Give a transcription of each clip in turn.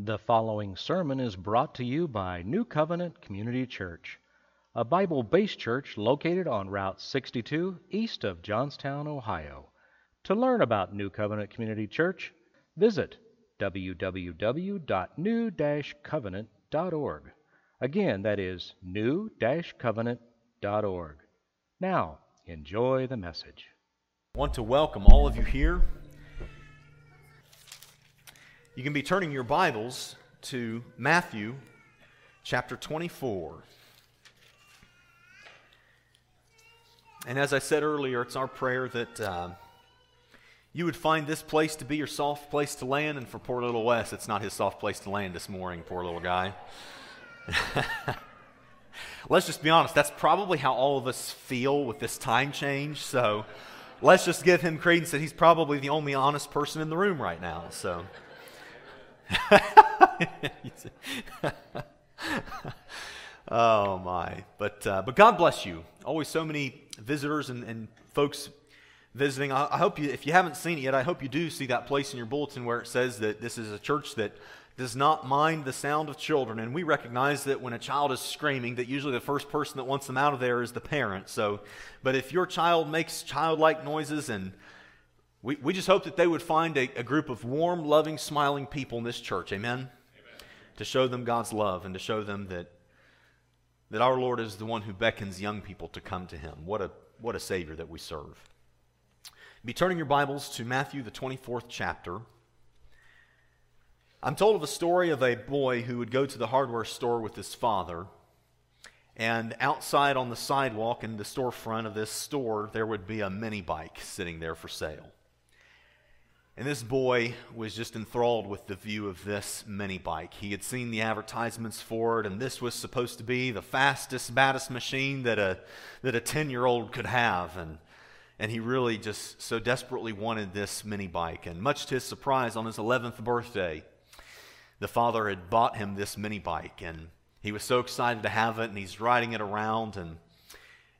The following sermon is brought to you by New Covenant Community Church, a Bible based church located on Route 62 east of Johnstown, Ohio. To learn about New Covenant Community Church, visit www.new covenant.org. Again, that is new covenant.org. Now, enjoy the message. I want to welcome all of you here. You can be turning your Bibles to Matthew chapter 24. And as I said earlier, it's our prayer that uh, you would find this place to be your soft place to land. And for poor little Wes, it's not his soft place to land this morning, poor little guy. let's just be honest, that's probably how all of us feel with this time change. So let's just give him credence that he's probably the only honest person in the room right now. So. oh my! But uh, but God bless you. Always so many visitors and, and folks visiting. I, I, hope you, if you haven't seen it yet, I hope you do see that place in your bulletin where it says that this is a church that does not mind the sound of children. And we recognize that when a child is screaming, that usually the first person that wants them out of there is the parent. So, but if your child makes childlike noises and we, we just hope that they would find a, a group of warm, loving, smiling people in this church. Amen? Amen? To show them God's love and to show them that, that our Lord is the one who beckons young people to come to Him. What a, what a Savior that we serve. Be turning your Bibles to Matthew, the 24th chapter. I'm told of a story of a boy who would go to the hardware store with his father. And outside on the sidewalk in the storefront of this store, there would be a mini bike sitting there for sale. And this boy was just enthralled with the view of this mini bike. He had seen the advertisements for it, and this was supposed to be the fastest, baddest machine that a, that a 10 year old could have. And, and he really just so desperately wanted this mini bike. And much to his surprise, on his 11th birthday, the father had bought him this mini bike. And he was so excited to have it, and he's riding it around. And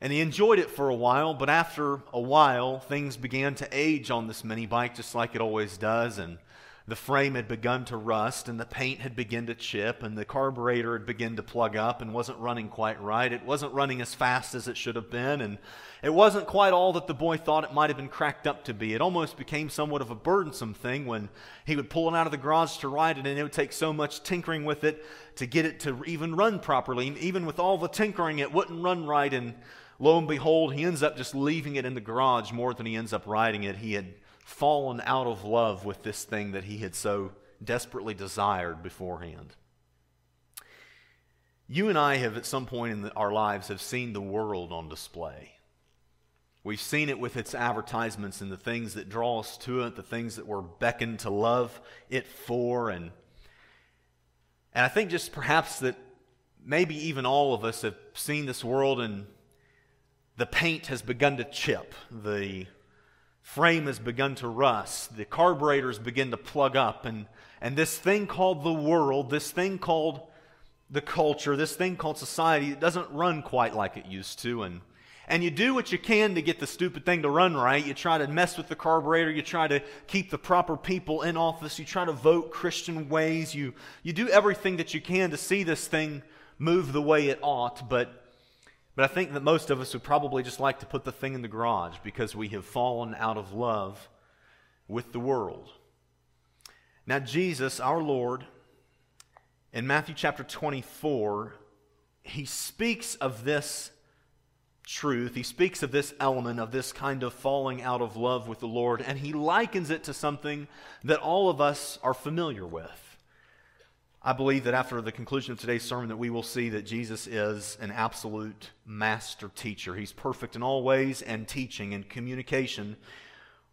and he enjoyed it for a while, but after a while, things began to age on this mini bike just like it always does. And the frame had begun to rust, and the paint had begun to chip, and the carburetor had begun to plug up and wasn't running quite right. It wasn't running as fast as it should have been, and it wasn't quite all that the boy thought it might have been cracked up to be. It almost became somewhat of a burdensome thing when he would pull it out of the garage to ride it, and it would take so much tinkering with it to get it to even run properly. Even with all the tinkering, it wouldn't run right, and lo and behold, he ends up just leaving it in the garage more than he ends up riding it. He had fallen out of love with this thing that he had so desperately desired beforehand. You and I have, at some point in our lives, have seen the world on display. We've seen it with its advertisements and the things that draw us to it, the things that we're beckoned to love it for. And, and I think just perhaps that maybe even all of us have seen this world and the paint has begun to chip, the frame has begun to rust, the carburetors begin to plug up, and, and this thing called the world, this thing called the culture, this thing called society, it doesn't run quite like it used to. And, and you do what you can to get the stupid thing to run right. You try to mess with the carburetor, you try to keep the proper people in office, you try to vote Christian ways, you, you do everything that you can to see this thing move the way it ought, but but I think that most of us would probably just like to put the thing in the garage because we have fallen out of love with the world. Now, Jesus, our Lord, in Matthew chapter 24, he speaks of this truth. He speaks of this element of this kind of falling out of love with the Lord, and he likens it to something that all of us are familiar with. I believe that after the conclusion of today's sermon that we will see that Jesus is an absolute master teacher. He's perfect in all ways and teaching and communication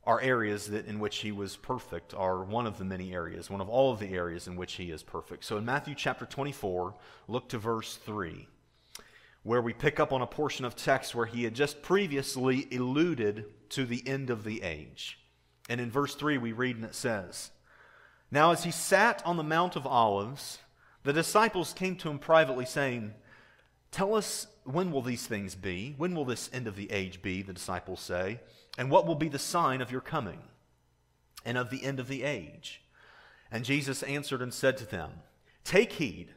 are areas that in which he was perfect are one of the many areas, one of all of the areas in which he is perfect. So in Matthew chapter 24, look to verse 3, where we pick up on a portion of text where he had just previously alluded to the end of the age. And in verse 3 we read and it says, now, as he sat on the Mount of Olives, the disciples came to him privately, saying, Tell us, when will these things be? When will this end of the age be? The disciples say. And what will be the sign of your coming and of the end of the age? And Jesus answered and said to them, Take heed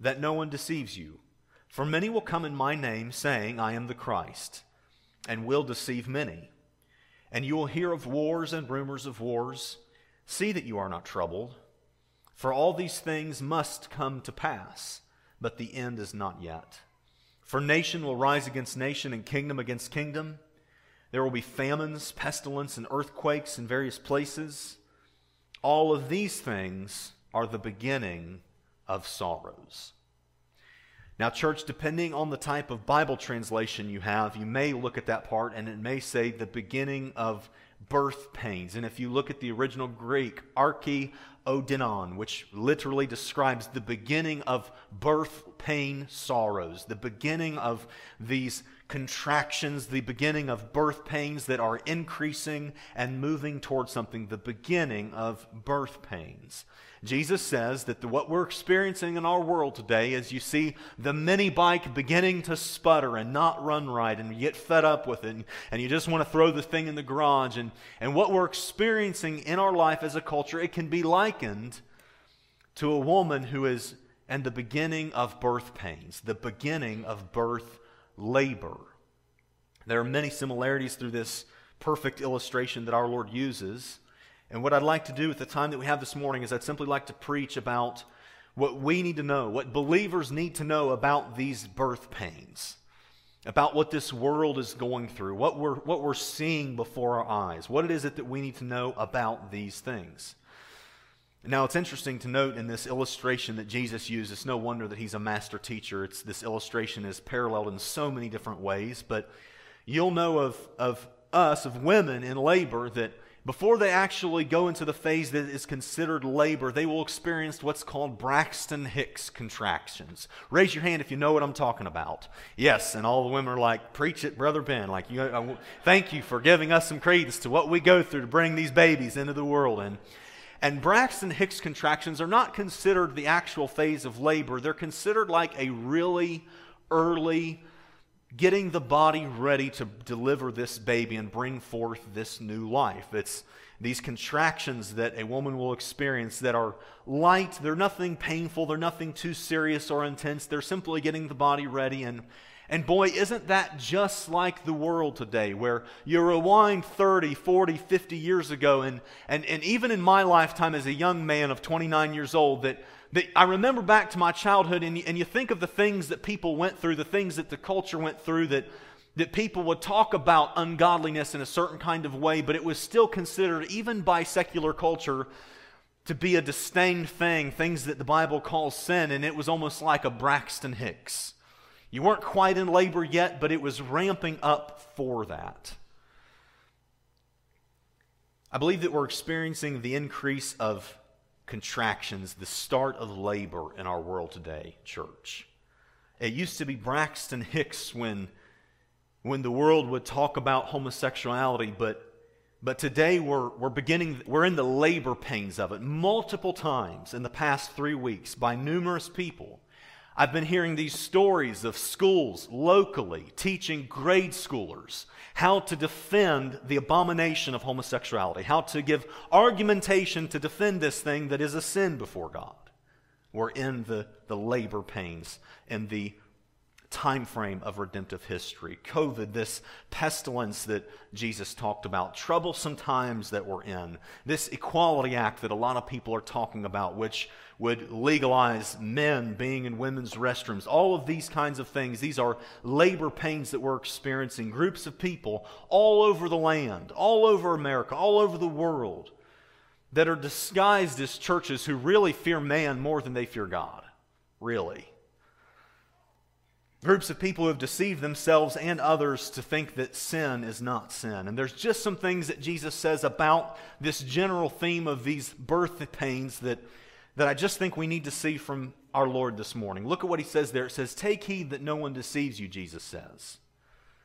that no one deceives you. For many will come in my name, saying, I am the Christ, and will deceive many. And you will hear of wars and rumors of wars. See that you are not troubled, for all these things must come to pass, but the end is not yet. For nation will rise against nation, and kingdom against kingdom. There will be famines, pestilence, and earthquakes in various places. All of these things are the beginning of sorrows. Now, church, depending on the type of Bible translation you have, you may look at that part and it may say the beginning of birth pains. And if you look at the original Greek, arche odinon, which literally describes the beginning of birth pain sorrows, the beginning of these contractions, the beginning of birth pains that are increasing and moving towards something, the beginning of birth pains. Jesus says that the, what we're experiencing in our world today is you see the mini bike beginning to sputter and not run right, and you get fed up with it, and, and you just want to throw the thing in the garage. And, and what we're experiencing in our life as a culture, it can be likened to a woman who is in the beginning of birth pains, the beginning of birth labor. There are many similarities through this perfect illustration that our Lord uses. And what I'd like to do with the time that we have this morning is I'd simply like to preach about what we need to know, what believers need to know about these birth pains, about what this world is going through, what we're, what we're seeing before our eyes. What it is it that we need to know about these things. Now, it's interesting to note in this illustration that Jesus used, it's no wonder that he's a master teacher. It's, this illustration is paralleled in so many different ways, but you'll know of, of us, of women in labor, that before they actually go into the phase that is considered labor, they will experience what's called Braxton Hicks contractions. Raise your hand if you know what I'm talking about. Yes, and all the women are like, "Preach it, brother Ben!" Like, you, I, thank you for giving us some credence to what we go through to bring these babies into the world. And and Braxton Hicks contractions are not considered the actual phase of labor. They're considered like a really early getting the body ready to deliver this baby and bring forth this new life. It's these contractions that a woman will experience that are light, they're nothing painful, they're nothing too serious or intense. They're simply getting the body ready and and boy, isn't that just like the world today, where you rewind 30, 40, 50 years ago, and, and, and even in my lifetime as a young man of 29 years old, that that I remember back to my childhood, and and you think of the things that people went through, the things that the culture went through, that, that people would talk about ungodliness in a certain kind of way, but it was still considered, even by secular culture, to be a disdained thing, things that the Bible calls sin, and it was almost like a Braxton Hicks. You weren't quite in labor yet, but it was ramping up for that. I believe that we're experiencing the increase of contractions, the start of labor in our world today, church. It used to be Braxton Hicks when, when the world would talk about homosexuality, but, but today we're, we're beginning, we're in the labor pains of it multiple times in the past three weeks by numerous people. I've been hearing these stories of schools locally teaching grade schoolers how to defend the abomination of homosexuality, how to give argumentation to defend this thing that is a sin before God. We're in the, the labor pains and the time frame of redemptive history. COVID, this pestilence that Jesus talked about, troublesome times that we're in, this Equality Act that a lot of people are talking about, which would legalize men being in women's restrooms, all of these kinds of things. These are labor pains that we're experiencing. Groups of people all over the land, all over America, all over the world that are disguised as churches who really fear man more than they fear God. Really. Groups of people who have deceived themselves and others to think that sin is not sin. And there's just some things that Jesus says about this general theme of these birth pains that, that I just think we need to see from our Lord this morning. Look at what he says there. It says, Take heed that no one deceives you, Jesus says.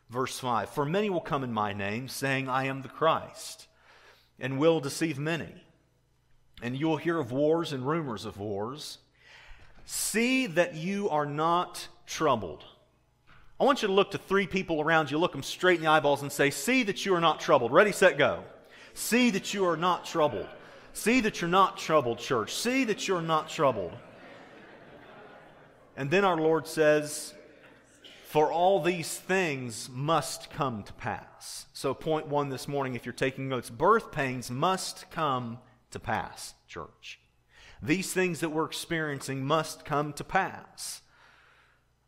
Verse 5 For many will come in my name, saying, I am the Christ, and will deceive many. And you will hear of wars and rumors of wars. See that you are not troubled. I want you to look to three people around you, look them straight in the eyeballs, and say, See that you are not troubled. Ready, set, go. See that you are not troubled. See that you're not troubled, church. See that you're not troubled. And then our Lord says, For all these things must come to pass. So, point one this morning, if you're taking notes, birth pains must come to pass, church. These things that we're experiencing must come to pass.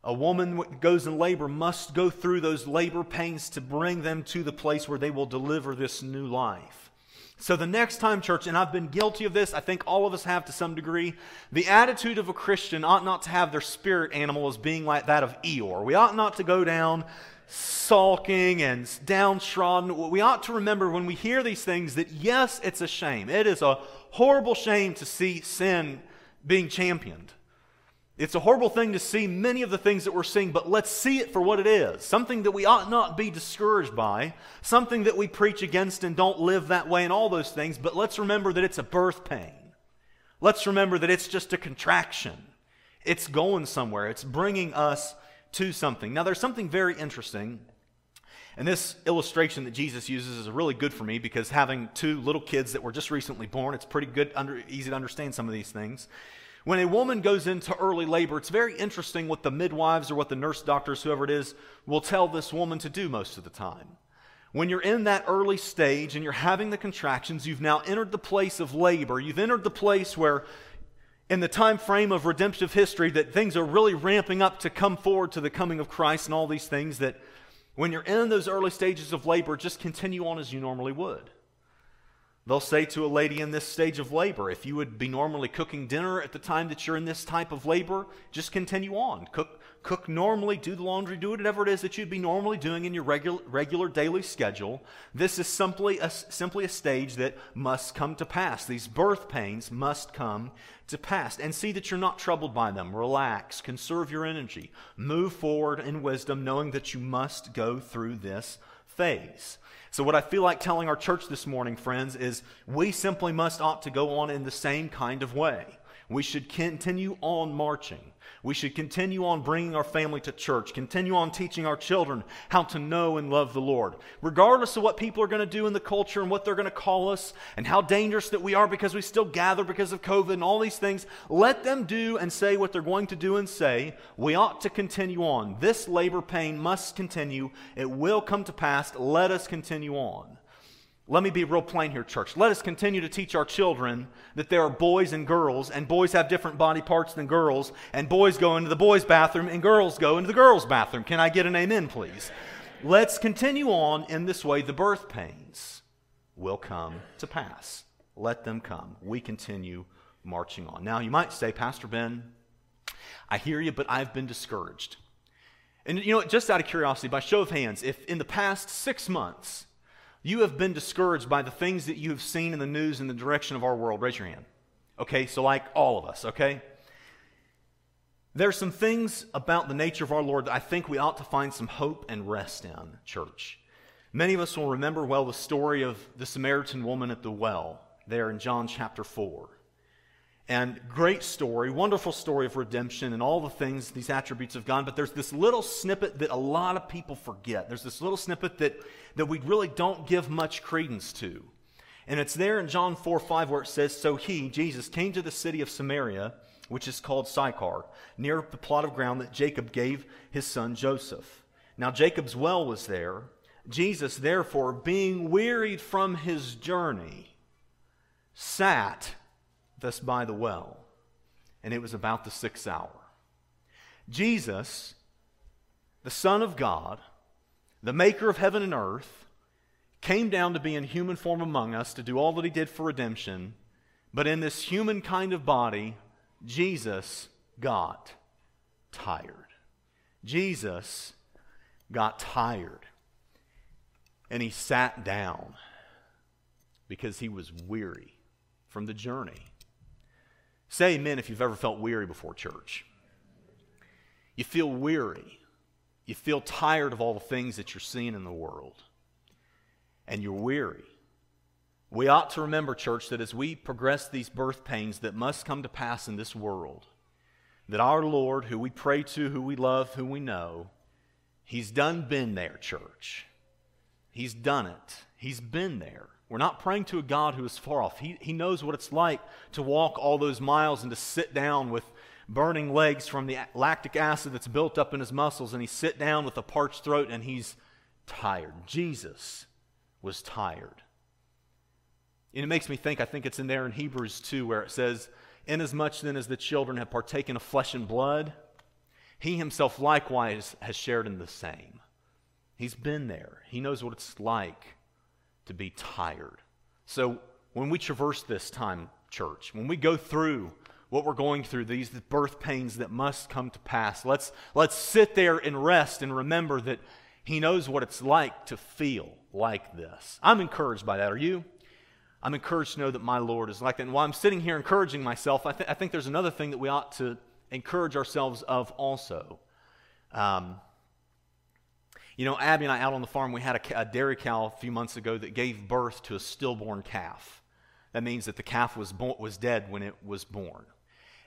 A woman goes in labor must go through those labor pains to bring them to the place where they will deliver this new life. So, the next time, church, and I've been guilty of this, I think all of us have to some degree, the attitude of a Christian ought not to have their spirit animal as being like that of Eeyore. We ought not to go down sulking and downtrodden. We ought to remember when we hear these things that yes, it's a shame. It is a horrible shame to see sin being championed. It's a horrible thing to see many of the things that we're seeing, but let's see it for what it is something that we ought not be discouraged by, something that we preach against and don't live that way, and all those things. But let's remember that it's a birth pain. Let's remember that it's just a contraction. It's going somewhere, it's bringing us to something. Now, there's something very interesting. And this illustration that Jesus uses is really good for me because having two little kids that were just recently born, it's pretty good, under, easy to understand some of these things. When a woman goes into early labor, it's very interesting what the midwives or what the nurse doctors, whoever it is, will tell this woman to do most of the time. When you're in that early stage and you're having the contractions, you've now entered the place of labor. You've entered the place where in the time frame of redemptive history that things are really ramping up to come forward to the coming of Christ and all these things that when you're in those early stages of labor, just continue on as you normally would. They'll say to a lady in this stage of labor, if you would be normally cooking dinner at the time that you're in this type of labor, just continue on. Cook, cook normally, do the laundry, do whatever it is that you'd be normally doing in your regular, regular daily schedule. This is simply a, simply a stage that must come to pass. These birth pains must come to pass. And see that you're not troubled by them. Relax, conserve your energy, move forward in wisdom, knowing that you must go through this phase. So, what I feel like telling our church this morning, friends, is we simply must ought to go on in the same kind of way. We should continue on marching. We should continue on bringing our family to church, continue on teaching our children how to know and love the Lord. Regardless of what people are going to do in the culture and what they're going to call us and how dangerous that we are because we still gather because of COVID and all these things, let them do and say what they're going to do and say. We ought to continue on. This labor pain must continue. It will come to pass. Let us continue on. Let me be real plain here, church. Let us continue to teach our children that there are boys and girls, and boys have different body parts than girls, and boys go into the boys' bathroom, and girls go into the girls' bathroom. Can I get an amen, please? Let's continue on in this way. The birth pains will come to pass. Let them come. We continue marching on. Now, you might say, Pastor Ben, I hear you, but I've been discouraged. And you know, just out of curiosity, by show of hands, if in the past six months, you have been discouraged by the things that you have seen in the news in the direction of our world, raise your hand. Okay, so like all of us, okay? There are some things about the nature of our Lord that I think we ought to find some hope and rest in, church. Many of us will remember well the story of the Samaritan woman at the well there in John chapter 4. And great story, wonderful story of redemption and all the things, these attributes of God. But there's this little snippet that a lot of people forget. There's this little snippet that, that we really don't give much credence to. And it's there in John 4 5 where it says, So he, Jesus, came to the city of Samaria, which is called Sychar, near the plot of ground that Jacob gave his son Joseph. Now Jacob's well was there. Jesus, therefore, being wearied from his journey, sat thus by the well, and it was about the sixth hour. Jesus, the Son of God, the maker of heaven and earth, came down to be in human form among us to do all that he did for redemption, but in this human kind of body, Jesus got tired. Jesus got tired. And he sat down because he was weary from the journey. Say amen if you've ever felt weary before church. You feel weary. You feel tired of all the things that you're seeing in the world. And you're weary. We ought to remember, church, that as we progress these birth pains that must come to pass in this world, that our Lord, who we pray to, who we love, who we know, He's done been there, church. He's done it, He's been there. We're not praying to a God who is far off. He, he knows what it's like to walk all those miles and to sit down with burning legs from the lactic acid that's built up in his muscles, and he sit down with a parched throat and he's tired. Jesus was tired. And it makes me think, I think it's in there in Hebrews 2, where it says, Inasmuch then as the children have partaken of flesh and blood, he himself likewise has shared in the same. He's been there. He knows what it's like to be tired. So when we traverse this time, church, when we go through what we're going through, these birth pains that must come to pass, let's, let's sit there and rest and remember that He knows what it's like to feel like this. I'm encouraged by that. Are you? I'm encouraged to know that my Lord is like that. And while I'm sitting here encouraging myself, I, th- I think there's another thing that we ought to encourage ourselves of also. Um, you know, Abby and I out on the farm, we had a, a, dairy cow a few months ago that gave birth to a stillborn calf. That means that the calf was, was dead when it was born.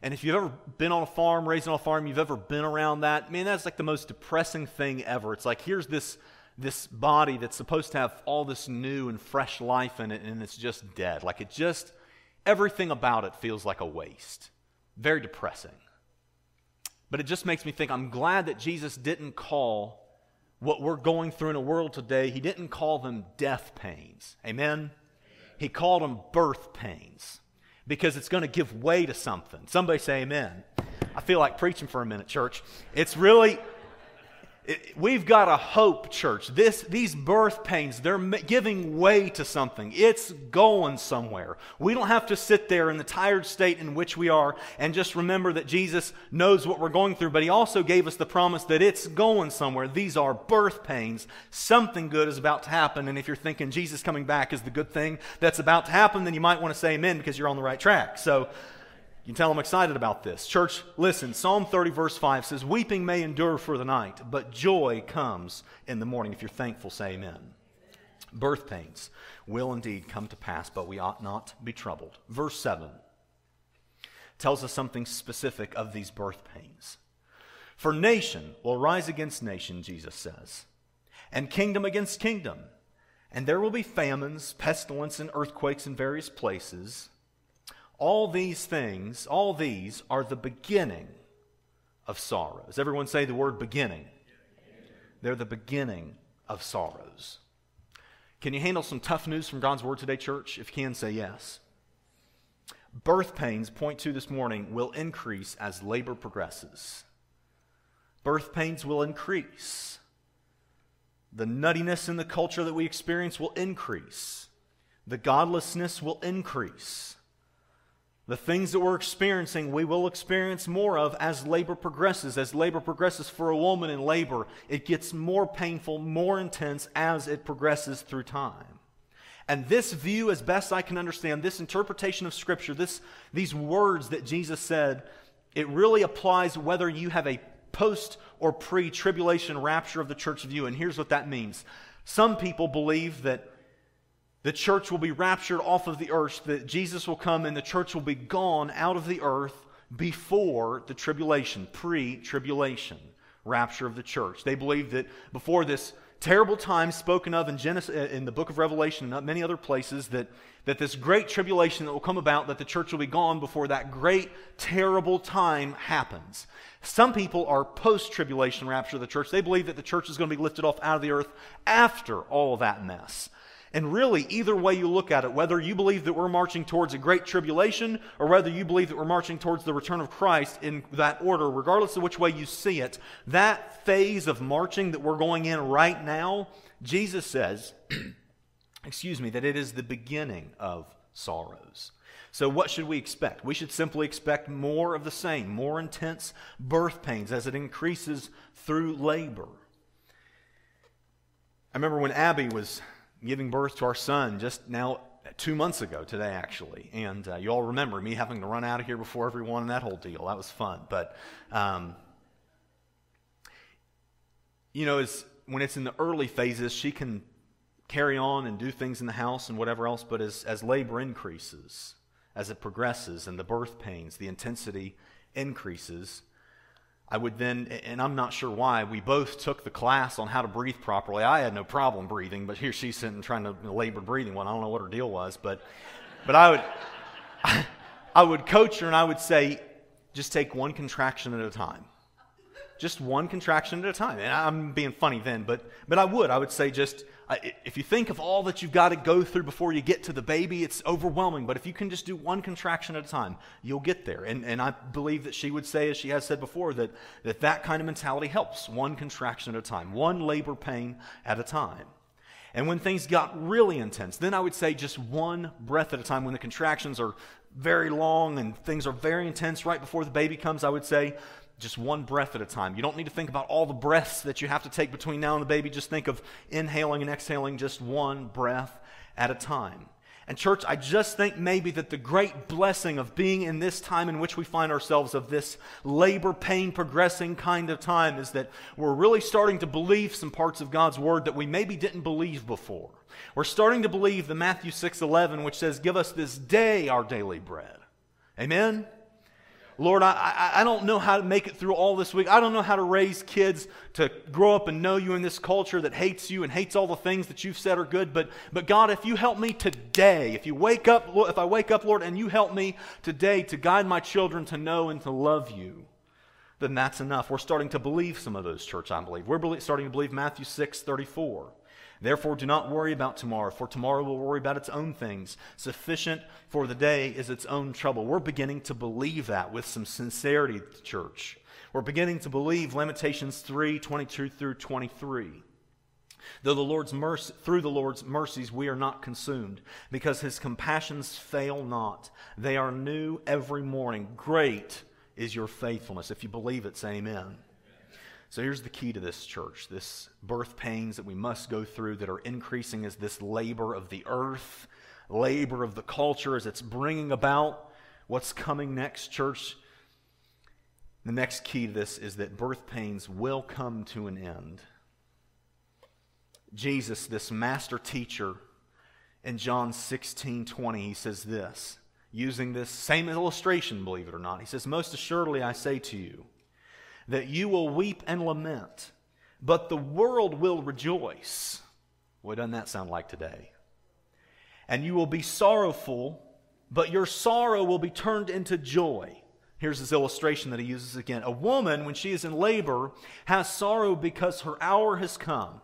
And if you've ever been on a farm, raised on a farm, you've ever been around that, man, that's like the most depressing thing ever. It's like here's this, this body that's supposed to have all this new and fresh life in it, and it's just dead. Like it just, everything about it feels like a waste. Very depressing. But it just makes me think I'm glad that Jesus didn't call what we're going through in the world today, he didn't call them death pains. Amen? He called them birth pains because it's going to give way to something. Somebody say amen. I feel like preaching for a minute, church. It's really we've got a hope, church. This, these birth pains, they're giving way to something. It's going somewhere. We don't have to sit there in the tired state in which we are and just remember that Jesus knows what we're going through, but He also gave us the promise that it's going somewhere. These are birth pains. Something good is about to happen. And if you're thinking Jesus coming back is the good thing that's about to happen, then you might want to say amen because you're on the right track. So, you can tell I'm excited about this. Church, listen. Psalm 30, verse 5 says, Weeping may endure for the night, but joy comes in the morning. If you're thankful, say amen. Birth pains will indeed come to pass, but we ought not be troubled. Verse 7 tells us something specific of these birth pains. For nation will rise against nation, Jesus says, and kingdom against kingdom. And there will be famines, pestilence, and earthquakes in various places. All these things, all these are the beginning of sorrows. Everyone say the word beginning. They're the beginning of sorrows. Can you handle some tough news from God's word today, church? If you can, say yes. Birth pains, point two this morning, will increase as labor progresses. Birth pains will increase. The nuttiness in the culture that we experience will increase. The godlessness will increase. The things that we're experiencing, we will experience more of as labor progresses. As labor progresses for a woman in labor, it gets more painful, more intense as it progresses through time. And this view, as best I can understand, this interpretation of Scripture, this, these words that Jesus said, it really applies whether you have a post or pre tribulation rapture of the church view. And here's what that means some people believe that the church will be raptured off of the earth, that Jesus will come and the church will be gone out of the earth before the tribulation, pre tribulation rapture of the church. They believe that before this terrible time spoken of in, Genesis, uh, in the book of Revelation and many other places, that, that this great tribulation that will come about, that the church will be gone before that great, terrible time happens. Some people are post tribulation rapture of the church. They believe that the church is going to be lifted off out of the earth after all that mess. And really, either way you look at it, whether you believe that we're marching towards a great tribulation or whether you believe that we're marching towards the return of Christ in that order, regardless of which way you see it, that phase of marching that we're going in right now, Jesus says, excuse me, that it is the beginning of sorrows. So, what should we expect? We should simply expect more of the same, more intense birth pains as it increases through labor. I remember when Abby was giving birth to our son just now two months ago today actually. And uh, you all remember me having to run out of here before everyone and that whole deal. That was fun. But um, you know as, when it's in the early phases she can carry on and do things in the house and whatever else. But as, as labor increases as it progresses and the birth pains the intensity increases I would then, and I'm not sure why, we both took the class on how to breathe properly. I had no problem breathing, but here she's sitting trying to labor breathing one. I don't know what her deal was, but, but I would, I would coach her and I would say, just take one contraction at a time. Just one contraction at a time. And I'm being funny then, but, but I would. I would say just, if you think of all that you've got to go through before you get to the baby, it's overwhelming. But if you can just do one contraction at a time, you'll get there. And, and I believe that she would say, as she has said before, that, that that kind of mentality helps. One contraction at a time, one labor pain at a time. And when things got really intense, then I would say just one breath at a time. When the contractions are very long and things are very intense right before the baby comes, I would say just one breath at a time. You don't need to think about all the breaths that you have to take between now and the baby. Just think of inhaling and exhaling just one breath at a time. And, church, I just think maybe that the great blessing of being in this time in which we find ourselves, of this labor, pain, progressing kind of time, is that we're really starting to believe some parts of God's Word that we maybe didn't believe before. We're starting to believe the Matthew 6 11, which says, Give us this day our daily bread. Amen? Lord, I, I, don't know how to make it through all this week. I don't know how to raise kids to grow up and know you in this culture that hates you and hates all the things that you've said are good. But, but God, if you help me today, if you wake up, if I wake up, Lord, and you help me today to guide my children to know and to love you, then that's enough. We're starting to believe some of those, church, I believe. We're starting to believe Matthew 6 34. Therefore, do not worry about tomorrow, for tomorrow will worry about its own things. Sufficient for the day is its own trouble. We're beginning to believe that with some sincerity, church. We're beginning to believe Lamentations 3 22 through 23. Though the Lord's mercy, through the Lord's mercies we are not consumed, because his compassions fail not. They are new every morning. Great is your faithfulness. If you believe it, say amen. So here's the key to this church this birth pains that we must go through that are increasing as this labor of the earth, labor of the culture as it's bringing about what's coming next, church. The next key to this is that birth pains will come to an end. Jesus, this master teacher, in John 16 20, he says this, using this same illustration, believe it or not. He says, Most assuredly I say to you, that you will weep and lament, but the world will rejoice. What doesn't that sound like today? And you will be sorrowful, but your sorrow will be turned into joy. Here's his illustration that he uses again. A woman, when she is in labor, has sorrow because her hour has come.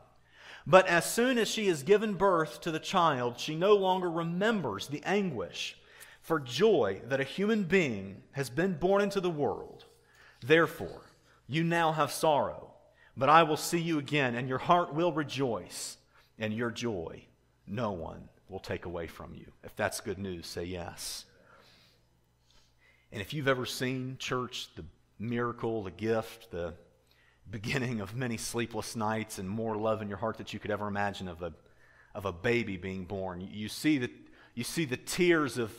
But as soon as she has given birth to the child, she no longer remembers the anguish for joy that a human being has been born into the world. Therefore, you now have sorrow, but I will see you again, and your heart will rejoice, and your joy no one will take away from you. If that's good news, say yes. And if you've ever seen church, the miracle, the gift, the beginning of many sleepless nights and more love in your heart that you could ever imagine of a, of a baby being born, you see, the, you see the tears of,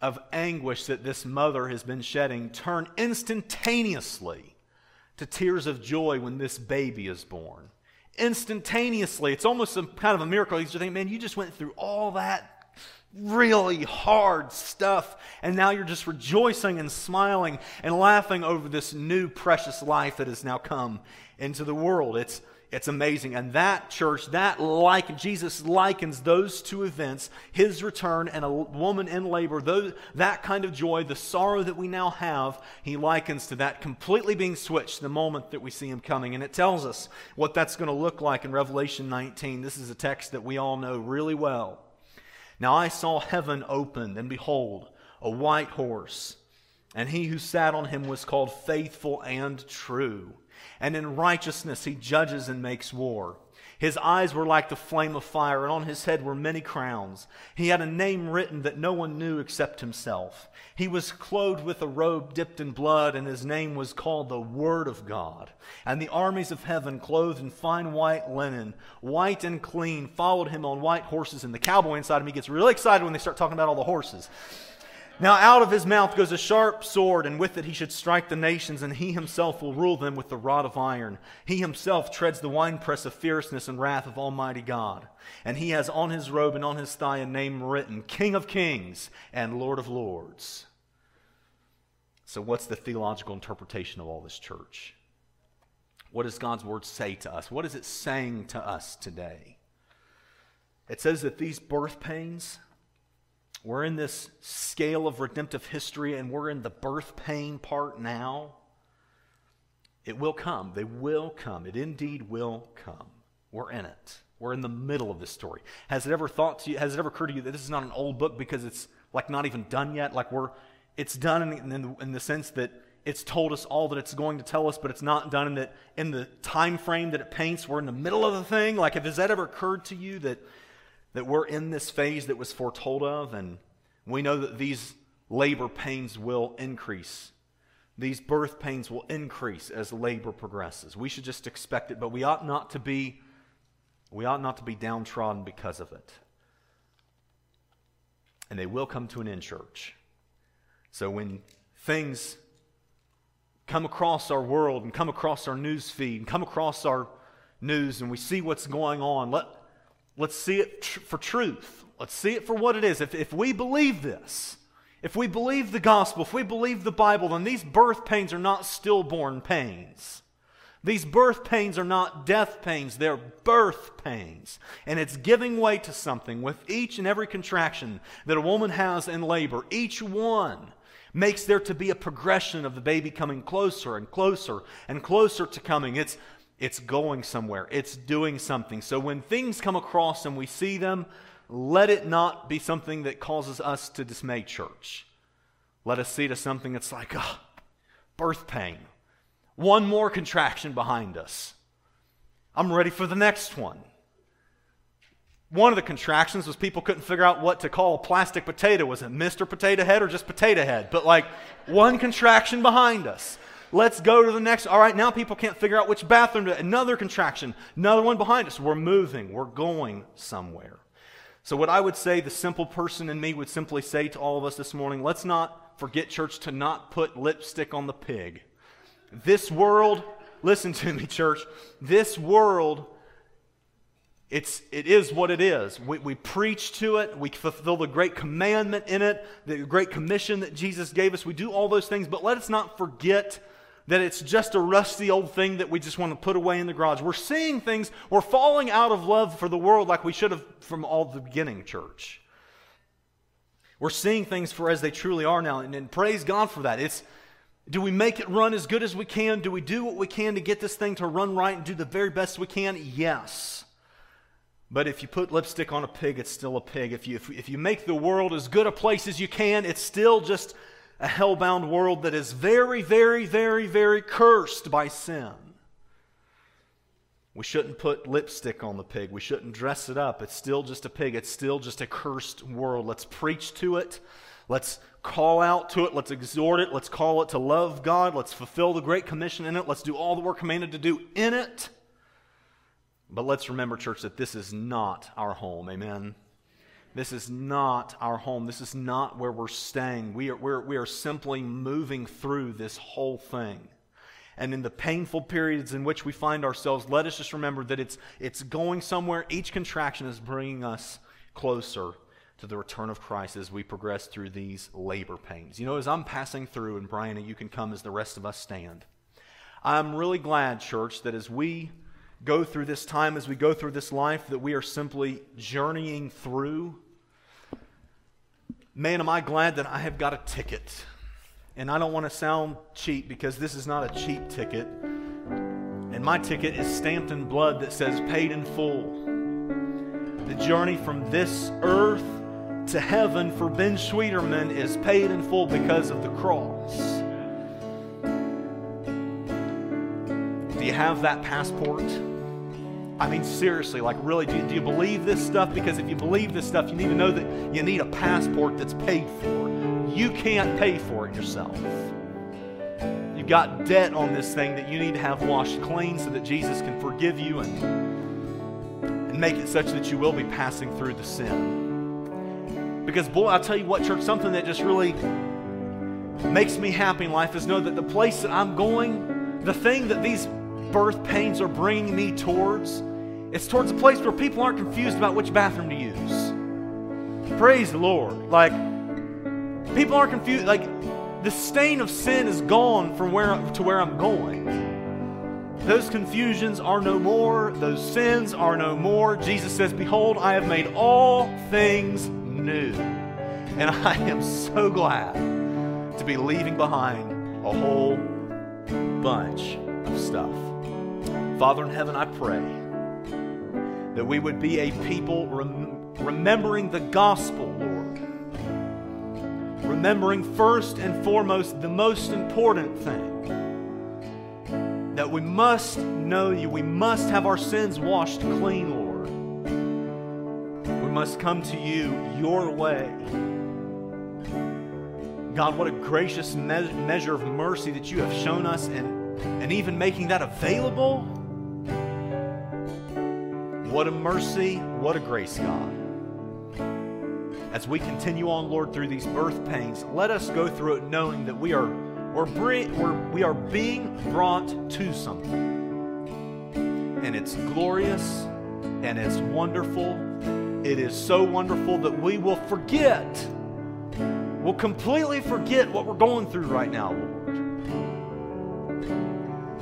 of anguish that this mother has been shedding turn instantaneously to tears of joy when this baby is born. Instantaneously, it's almost a, kind of a miracle. You just think, man, you just went through all that really hard stuff, and now you're just rejoicing and smiling and laughing over this new precious life that has now come into the world. It's it's amazing. And that church, that like Jesus likens those two events, his return and a woman in labor, those, that kind of joy, the sorrow that we now have, he likens to that completely being switched the moment that we see him coming. And it tells us what that's going to look like in Revelation 19. This is a text that we all know really well. Now I saw heaven opened, and behold, a white horse, and he who sat on him was called faithful and true and in righteousness he judges and makes war. His eyes were like the flame of fire, and on his head were many crowns. He had a name written that no one knew except himself. He was clothed with a robe dipped in blood, and his name was called the Word of God. And the armies of heaven, clothed in fine white linen, white and clean, followed him on white horses. And the cowboy inside of me gets really excited when they start talking about all the horses. Now out of his mouth goes a sharp sword, and with it he should strike the nations, and he himself will rule them with the rod of iron. He himself treads the winepress of fierceness and wrath of Almighty God. And he has on his robe and on his thigh a name written King of Kings and Lord of Lords. So, what's the theological interpretation of all this church? What does God's word say to us? What is it saying to us today? It says that these birth pains, we're in this scale of redemptive history and we're in the birth pain part now. It will come. They will come. It indeed will come. We're in it. We're in the middle of this story. Has it ever thought to you, has it ever occurred to you that this is not an old book because it's like not even done yet? Like we're, it's done in, in, in the sense that it's told us all that it's going to tell us, but it's not done in the, in the time frame that it paints. We're in the middle of the thing. Like, has that ever occurred to you that, that we're in this phase that was foretold of? And we know that these labor pains will increase. These birth pains will increase as labor progresses. We should just expect it, but we ought not to be, we ought not to be downtrodden because of it. And they will come to an end, church. So when things come across our world and come across our news feed and come across our news and we see what's going on, let, let's see it tr- for truth. Let's see it for what it is. If, if we believe this, if we believe the gospel, if we believe the Bible, then these birth pains are not stillborn pains. These birth pains are not death pains, they're birth pains. And it's giving way to something with each and every contraction that a woman has in labor. Each one makes there to be a progression of the baby coming closer and closer and closer to coming. It's, it's going somewhere, it's doing something. So when things come across and we see them, let it not be something that causes us to dismay church. Let us see to something that's like, oh, birth pain. One more contraction behind us. I'm ready for the next one. One of the contractions was people couldn't figure out what to call a plastic potato. Was it Mr. Potato Head or just Potato Head? But like one contraction behind us. Let's go to the next. All right, now people can't figure out which bathroom to. Another contraction. Another one behind us. We're moving. We're going somewhere. So, what I would say, the simple person in me would simply say to all of us this morning let's not forget, church, to not put lipstick on the pig. This world, listen to me, church, this world it's, it is what it is. We, we preach to it. We fulfill the great commandment in it, the great commission that Jesus gave us. We do all those things, but let us not forget that it's just a rusty old thing that we just want to put away in the garage. We're seeing things, we're falling out of love for the world like we should have from all the beginning, church. We're seeing things for as they truly are now, and, and praise God for that. It's, do we make it run as good as we can? Do we do what we can to get this thing to run right and do the very best we can? Yes. But if you put lipstick on a pig, it's still a pig. If you, if, if you make the world as good a place as you can, it's still just a hellbound world that is very, very, very, very cursed by sin. We shouldn't put lipstick on the pig. We shouldn't dress it up. It's still just a pig. It's still just a cursed world. Let's preach to it. Let's call out to it. Let's exhort it. Let's call it to love God. Let's fulfill the Great Commission in it. Let's do all that we're commanded to do in it. But let's remember, church, that this is not our home. Amen. This is not our home. This is not where we're staying. We are, we're, we are simply moving through this whole thing. And in the painful periods in which we find ourselves, let us just remember that it's, it's going somewhere. Each contraction is bringing us closer to the return of Christ as we progress through these labor pains. You know, as I'm passing through, and Brian, you can come as the rest of us stand, I'm really glad, church, that as we go through this time, as we go through this life, that we are simply journeying through. Man, am I glad that I have got a ticket. And I don't want to sound cheap because this is not a cheap ticket. And my ticket is stamped in blood that says paid in full. The journey from this earth to heaven for Ben Schwieterman is paid in full because of the cross. Do you have that passport? I mean, seriously, like, really, do you, do you believe this stuff? Because if you believe this stuff, you need to know that you need a passport that's paid for. You can't pay for it yourself. You've got debt on this thing that you need to have washed clean so that Jesus can forgive you and, and make it such that you will be passing through the sin. Because, boy, I'll tell you what, church, something that just really makes me happy in life is know that the place that I'm going, the thing that these birth pains are bringing me towards, it's towards a place where people aren't confused about which bathroom to use. Praise the Lord. Like, people aren't confused. Like, the stain of sin is gone from where to where I'm going. Those confusions are no more. Those sins are no more. Jesus says, Behold, I have made all things new. And I am so glad to be leaving behind a whole bunch of stuff. Father in heaven, I pray that we would be a people rem- remembering the gospel, Lord. Remembering first and foremost the most important thing that we must know you. We must have our sins washed clean, Lord. We must come to you your way. God, what a gracious me- measure of mercy that you have shown us, and, and even making that available. What a mercy, what a grace, God. As we continue on, Lord, through these birth pains, let us go through it knowing that we are we're, we are being brought to something. And it's glorious and it's wonderful. It is so wonderful that we will forget. We'll completely forget what we're going through right now.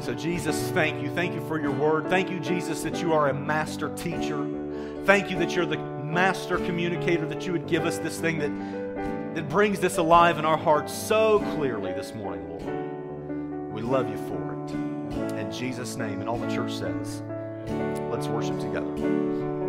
So, Jesus, thank you. Thank you for your word. Thank you, Jesus, that you are a master teacher. Thank you that you're the master communicator, that you would give us this thing that that brings this alive in our hearts so clearly this morning, Lord. We love you for it. In Jesus' name, and all the church says, let's worship together.